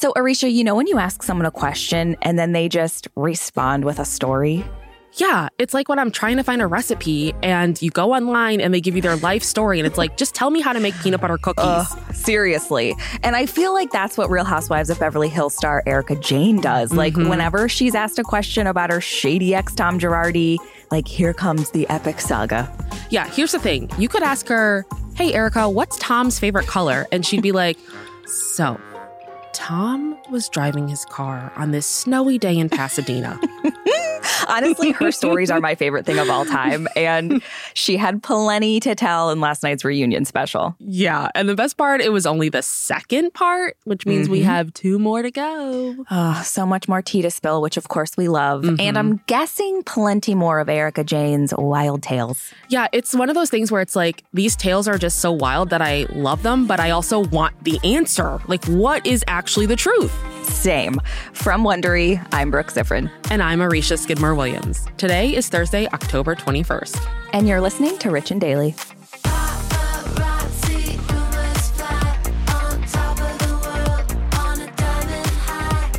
So, Aricia, you know when you ask someone a question and then they just respond with a story? Yeah, it's like when I'm trying to find a recipe and you go online and they give you their life story and it's like, just tell me how to make peanut butter cookies. Seriously. And I feel like that's what Real Housewives of Beverly Hills star Erika Jayne does. Like, Mhm. whenever she's asked a question about her shady ex Tom Girardi, like, here comes the epic saga. Yeah, here's the thing. You could ask her, hey, Erika, what's Tom's favorite color? And she'd be like, so, Tom was driving his car on this snowy day in Pasadena. Honestly, her stories are my favorite thing of all time. And she had plenty to tell in last night's reunion special. yeah, and the best part, it was only the second part, which means we Mhm. have two more to go. Oh, so much more tea to spill, which of course we love. Mhm. And I'm guessing plenty more of Erika Jayne's wild tales. Yeah, it's one of those things where it's like these tales are just so wild that I love them, but I also want the answer. Like, what is actually the truth? Same. From Wondery, I'm Brooke Siffrinn. And I'm Aricia Skidmore Williams. Today is Thursday, October 21st. And you're listening to Rich and Daily. Paparazzi rumors fly on top of the world on a diamond high.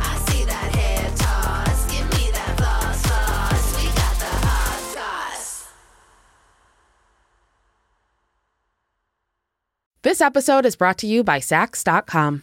I see that hair toss, give me that floss, floss. We got the hot sauce. This episode is brought to you by Saks.com.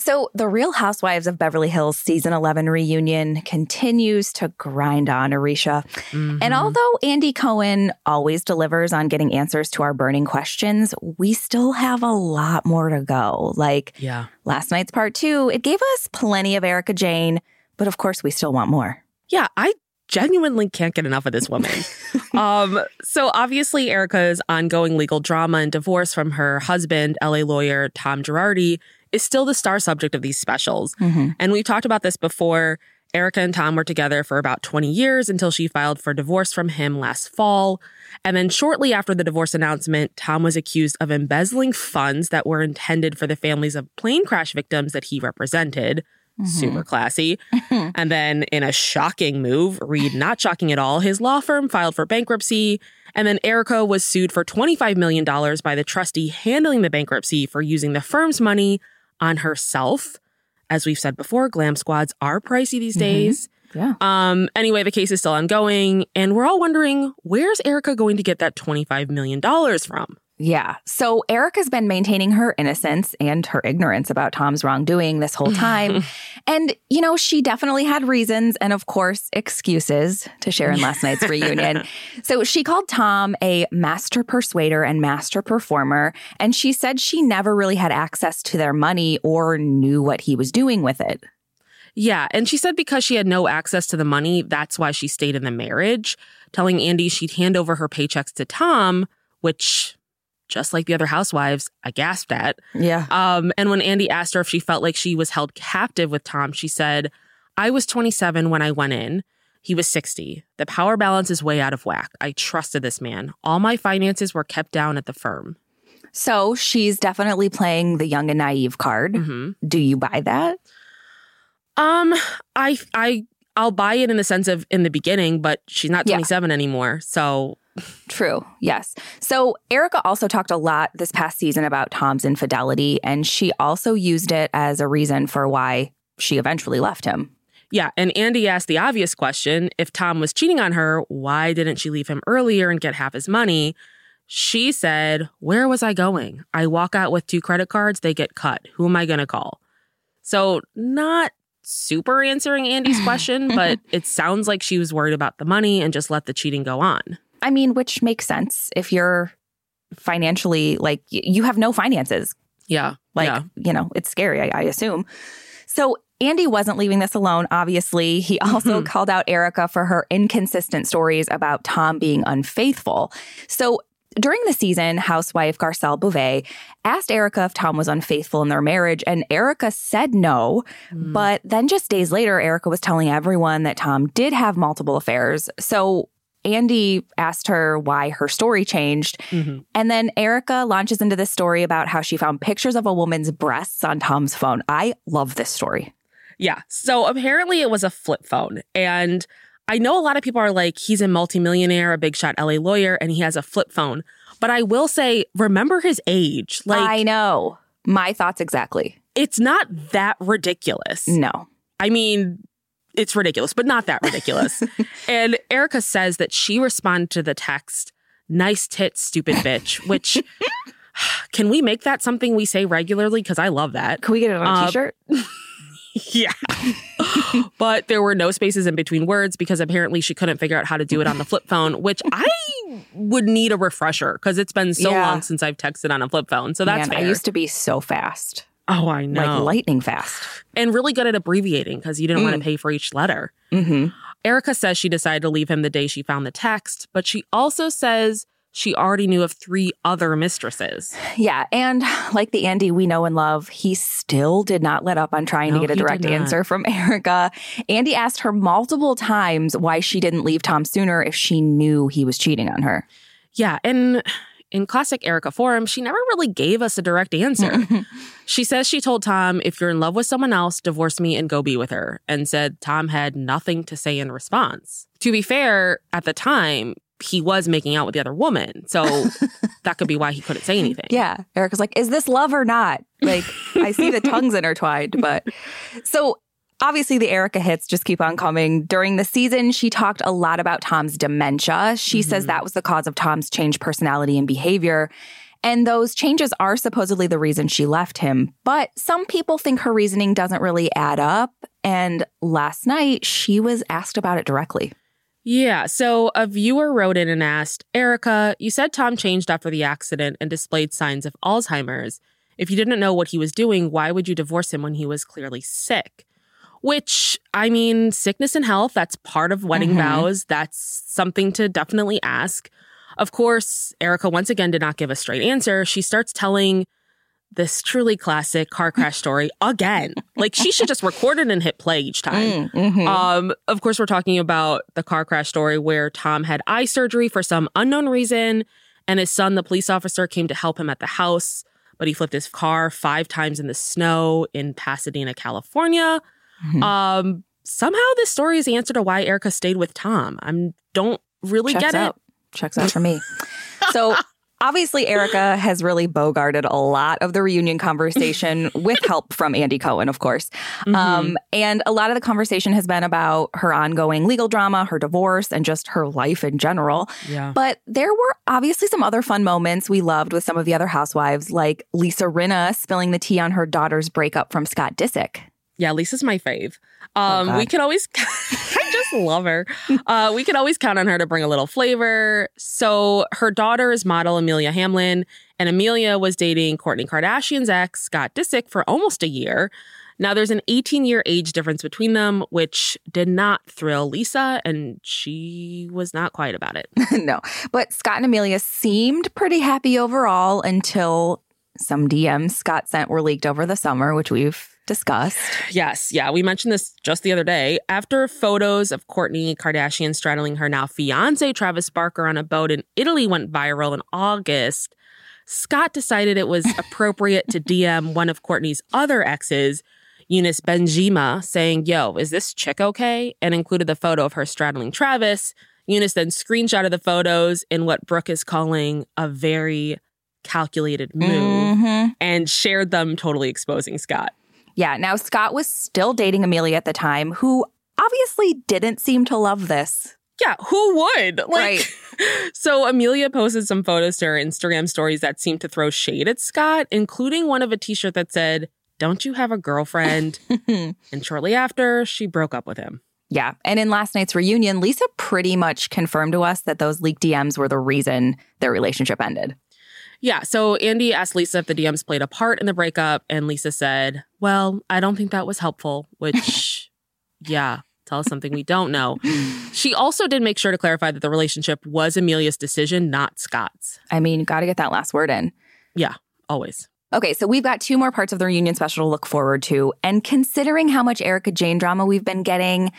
So, the Real Housewives of Beverly Hills season 11 reunion continues to grind on Aricia. And although Andy Cohen always delivers on getting answers to our burning questions, we still have a lot more to go. Like Yeah. last night's part two, it gave us plenty of Erika Jayne, but of course, we still want more. Yeah, I genuinely can't get enough of this woman. um, so obviously Erika's ongoing legal drama and divorce from her husband, LA lawyer Tom Girardi, is still the star subject of these specials. Mm-hmm. And we've talked about this before. Erika and Tom were together for about 20 years until she filed for divorce from him last fall. And then shortly after the divorce announcement, Tom was accused of embezzling funds that were intended for the families of plane crash victims that he represented. Mm-hmm. Super classy. and then, in a shocking move, Reed not shocking at all, his law firm filed for bankruptcy. And then Erika was sued for $25 million by the trustee handling the bankruptcy for using the firm's money on herself. As we've said before, glam squads are pricey these days. Yeah. Um, anyway, the case is still ongoing, and we're all wondering where's Erika going to get that $25 million from? Yeah. So Erika's been maintaining her innocence and her ignorance about Tom's wrongdoing this whole time. and, you know, she definitely had reasons and, of course, excuses to share in last night's reunion. So she called Tom a master persuader and master performer. And she said she never really had access to their money or knew what he was doing with it. Yeah, and she said because she had no access to the money, that's why she stayed in the marriage, telling Andy she'd hand over her paychecks to Tom, which, just like the other housewives, I gasped at. Yeah. Um, and when Andy asked her if she felt like she was held captive with Tom, she said, I was 27 when I went in. He was 60. The power balance is way out of whack. I trusted this man. All my finances were kept down at the firm. So she's definitely playing the young and naive card. Mhm. Do you buy that? Um, I I I'll buy it in the sense of in the beginning, but she's not Yeah. 27 anymore. So True. Yes. So Erika also talked a lot this past season about Tom's infidelity, and she also used it as a reason for why she eventually left him. yeah, and Andy asked the obvious question: if Tom was cheating on her, why didn't she leave him earlier and get half his money? She said, "Where was I going? I walk out with two credit cards, they get cut. Who am I going to call?" So not super answering Andy's question, but it sounds like she was worried about the money and just let the cheating go on. I mean, which makes sense if you're financially like you have no finances. Yeah, Like, yeah. you know, it's scary, I, I assume. So Andy wasn't leaving this alone, obviously. He also Mhm. called out Erika for her inconsistent stories about Tom being unfaithful. So during the season, housewife Garcelle Beauvais asked Erika if Tom was unfaithful in their marriage, and Erika said no. Mm. But then just days later, Erika was telling everyone that Tom did have multiple affairs. So Andy asked her why her story changed. Mhm. And then Erika launches into this story about how she found pictures of a woman's breasts on Tom's phone. I love this story. Yeah. So apparently it was a flip phone. And I know a lot of people are like, he's a multimillionaire, a big shot LA lawyer, and he has a flip phone. But I will say, remember his age. Like, I know. My thoughts exactly. it's not that ridiculous. No. I mean, it's ridiculous, but not that ridiculous. and Erika says that she responded to the text, nice tit, stupid bitch, which can we make that something we say regularly? Because I love that. Can we get it on a Uh, t-shirt? Yeah. but there were no spaces in between words because apparently she couldn't figure out how to do it on the flip phone, which I would need a refresher because it's been so Yeah. long since I've texted on a flip phone. So that's Man. I used to be so fast. Oh, I know. Like lightning fast. and really good at abbreviating because you didn't want to pay for each letter. hmm Erika says she decided to leave him the day she found the text, but she also says she already knew of three other mistresses. Yeah. And like the Andy we know and love, he still did not let up on trying No, to get a direct answer from Erika. Andy asked her multiple times why she didn't leave Tom sooner if she knew he was cheating on her. Yeah, and in classic Erika form, she never really gave us a direct answer. Mm-hmm. she says she told Tom, if you're in love with someone else, divorce me and go be with her, and said Tom had nothing to say in response. To be fair, at the time, he was making out with the other woman. So that could be why he couldn't say anything. Yeah. Erika's like, is this love or not? Like, I see the tongues intertwined, but so obviously the Erika hits just keep on coming. During the season, she talked a lot about Tom's dementia. She says mm-hmm. that was the cause of Tom's changed personality and behavior. And those changes are supposedly the reason she left him. But some people think her reasoning doesn't really add up. And last night, she was asked about it directly. Yeah. So a viewer wrote in and asked, Erika, you said Tom changed after the accident and displayed signs of Alzheimer's. If you didn't know what he was doing, why would you divorce him when he was clearly sick? Which, I mean, sickness and health, that's part of wedding Mhm. vows. That's something to definitely ask. Of course, Erika once again did not give a straight answer. She starts telling this truly classic car crash story again. like she should just record it and hit play each time. Mhm. Um, of course, we're talking about the car crash story where Tom had eye surgery for some unknown reason, and his son, the police officer, came to help him at the house, but he flipped his car five times in the snow in Pasadena, California. Mhm. Um, somehow this story is the answer to why Erika stayed with Tom. I don't really Checks get out. Checks out for me. So obviously, Erika has really bogarted a lot of the reunion conversation with help from Andy Cohen, of course. it. Um, and a lot of the conversation has been about her ongoing legal drama, her divorce, and just her life in general. yeah. But there were obviously some other fun moments we loved with some of the other housewives, like Lisa Rinna spilling the tea on her daughter's breakup from Scott Disick. Yeah, Lisa's my fave. Um, God. we can always, I just love her. Uh, we can always count on her to bring a little flavor. So her daughter is model Amelia Hamlin, and Amelia was dating Kourtney Kardashian's ex, Scott Disick, for almost a year. Now, there's an 18 year age difference between them, which did not thrill Lisa, and she was not quiet about it. no, but Scott and Amelia seemed pretty happy overall until some DMs Scott sent were leaked over the summer, which we've discussed. Yes, yeah, we mentioned this just the other day. After photos of Kourtney Kardashian straddling her now fiance Travis Barker on a boat in Italy went viral in August, Scott decided it was appropriate to DM one of Kourtney's other exes, Younes Bendjima, saying, Yo, is this chick okay? And included the photo of her straddling Travis. Younes then screenshotted the photos in what Brooke is calling a very calculated move Mhm. and shared them, totally exposing Scott. Yeah. Now, Scott was still dating Amelia at the time, who obviously didn't seem to love this. Yeah, who would? Like, Right. so Amelia posted some photos to her Instagram stories that seemed to throw shade at Scott, including one of a t-shirt that said, Don't you have a girlfriend? and shortly after, she broke up with him. Yeah. And in last night's reunion, Lisa pretty much confirmed to us that those leaked DMs were the reason their relationship ended. Yeah, so Andy asked Lisa if the DMs played a part in the breakup, and Lisa said, Well, I don't think that was helpful, which, yeah, tell us something we don't know. She also did make sure to clarify that the relationship was Amelia's decision, not Scott's. I mean, got to get that last word in. Yeah, always. Okay, so we've got two more parts of the reunion special to look forward to. And considering how much Erika Jayne drama we've been getting,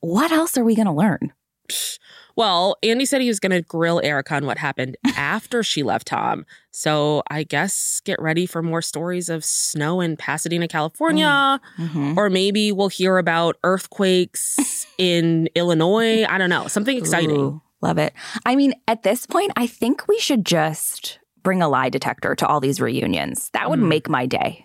what else are we going to learn? Well, Andy said he was going to grill Erika on what happened after she left Tom. So I guess get ready for more stories of snow in Pasadena, California. Mhm. Or maybe we'll hear about earthquakes in Illinois. I don't know. Something exciting. Ooh, love it. I mean, at this point, I think we should just bring a lie detector to all these reunions. That would Mm. make my day.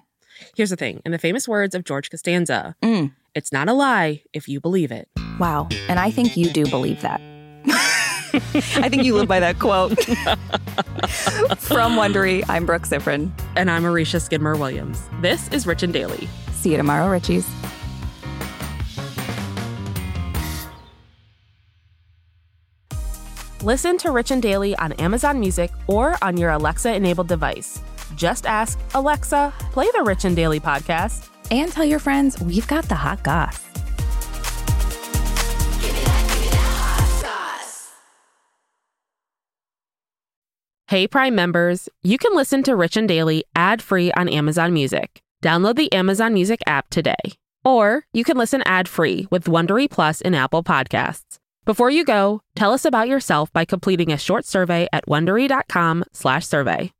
Here's the thing in the famous words of George Costanza Mm. it's not a lie if you believe it. Wow. And I think you do believe that. I think you live by that quote. From Wondery, I'm Brooke Siffrinn. And I'm Aricia Skidmore Williams. This is Rich and Daily. See you tomorrow, Richies. Listen to Rich and Daily on Amazon Music or on your Alexa enabled device. Just ask Alexa, play the Rich and Daily podcast. And tell your friends we've got the hot goss. Hey Prime members, you can listen to Rich and Daily ad-free on Amazon Music. Download the Amazon Music app today. Or you can listen ad-free with Wondery Plus in Apple Podcasts. Before you go, tell us about yourself by completing a short survey at wondery.com/survey.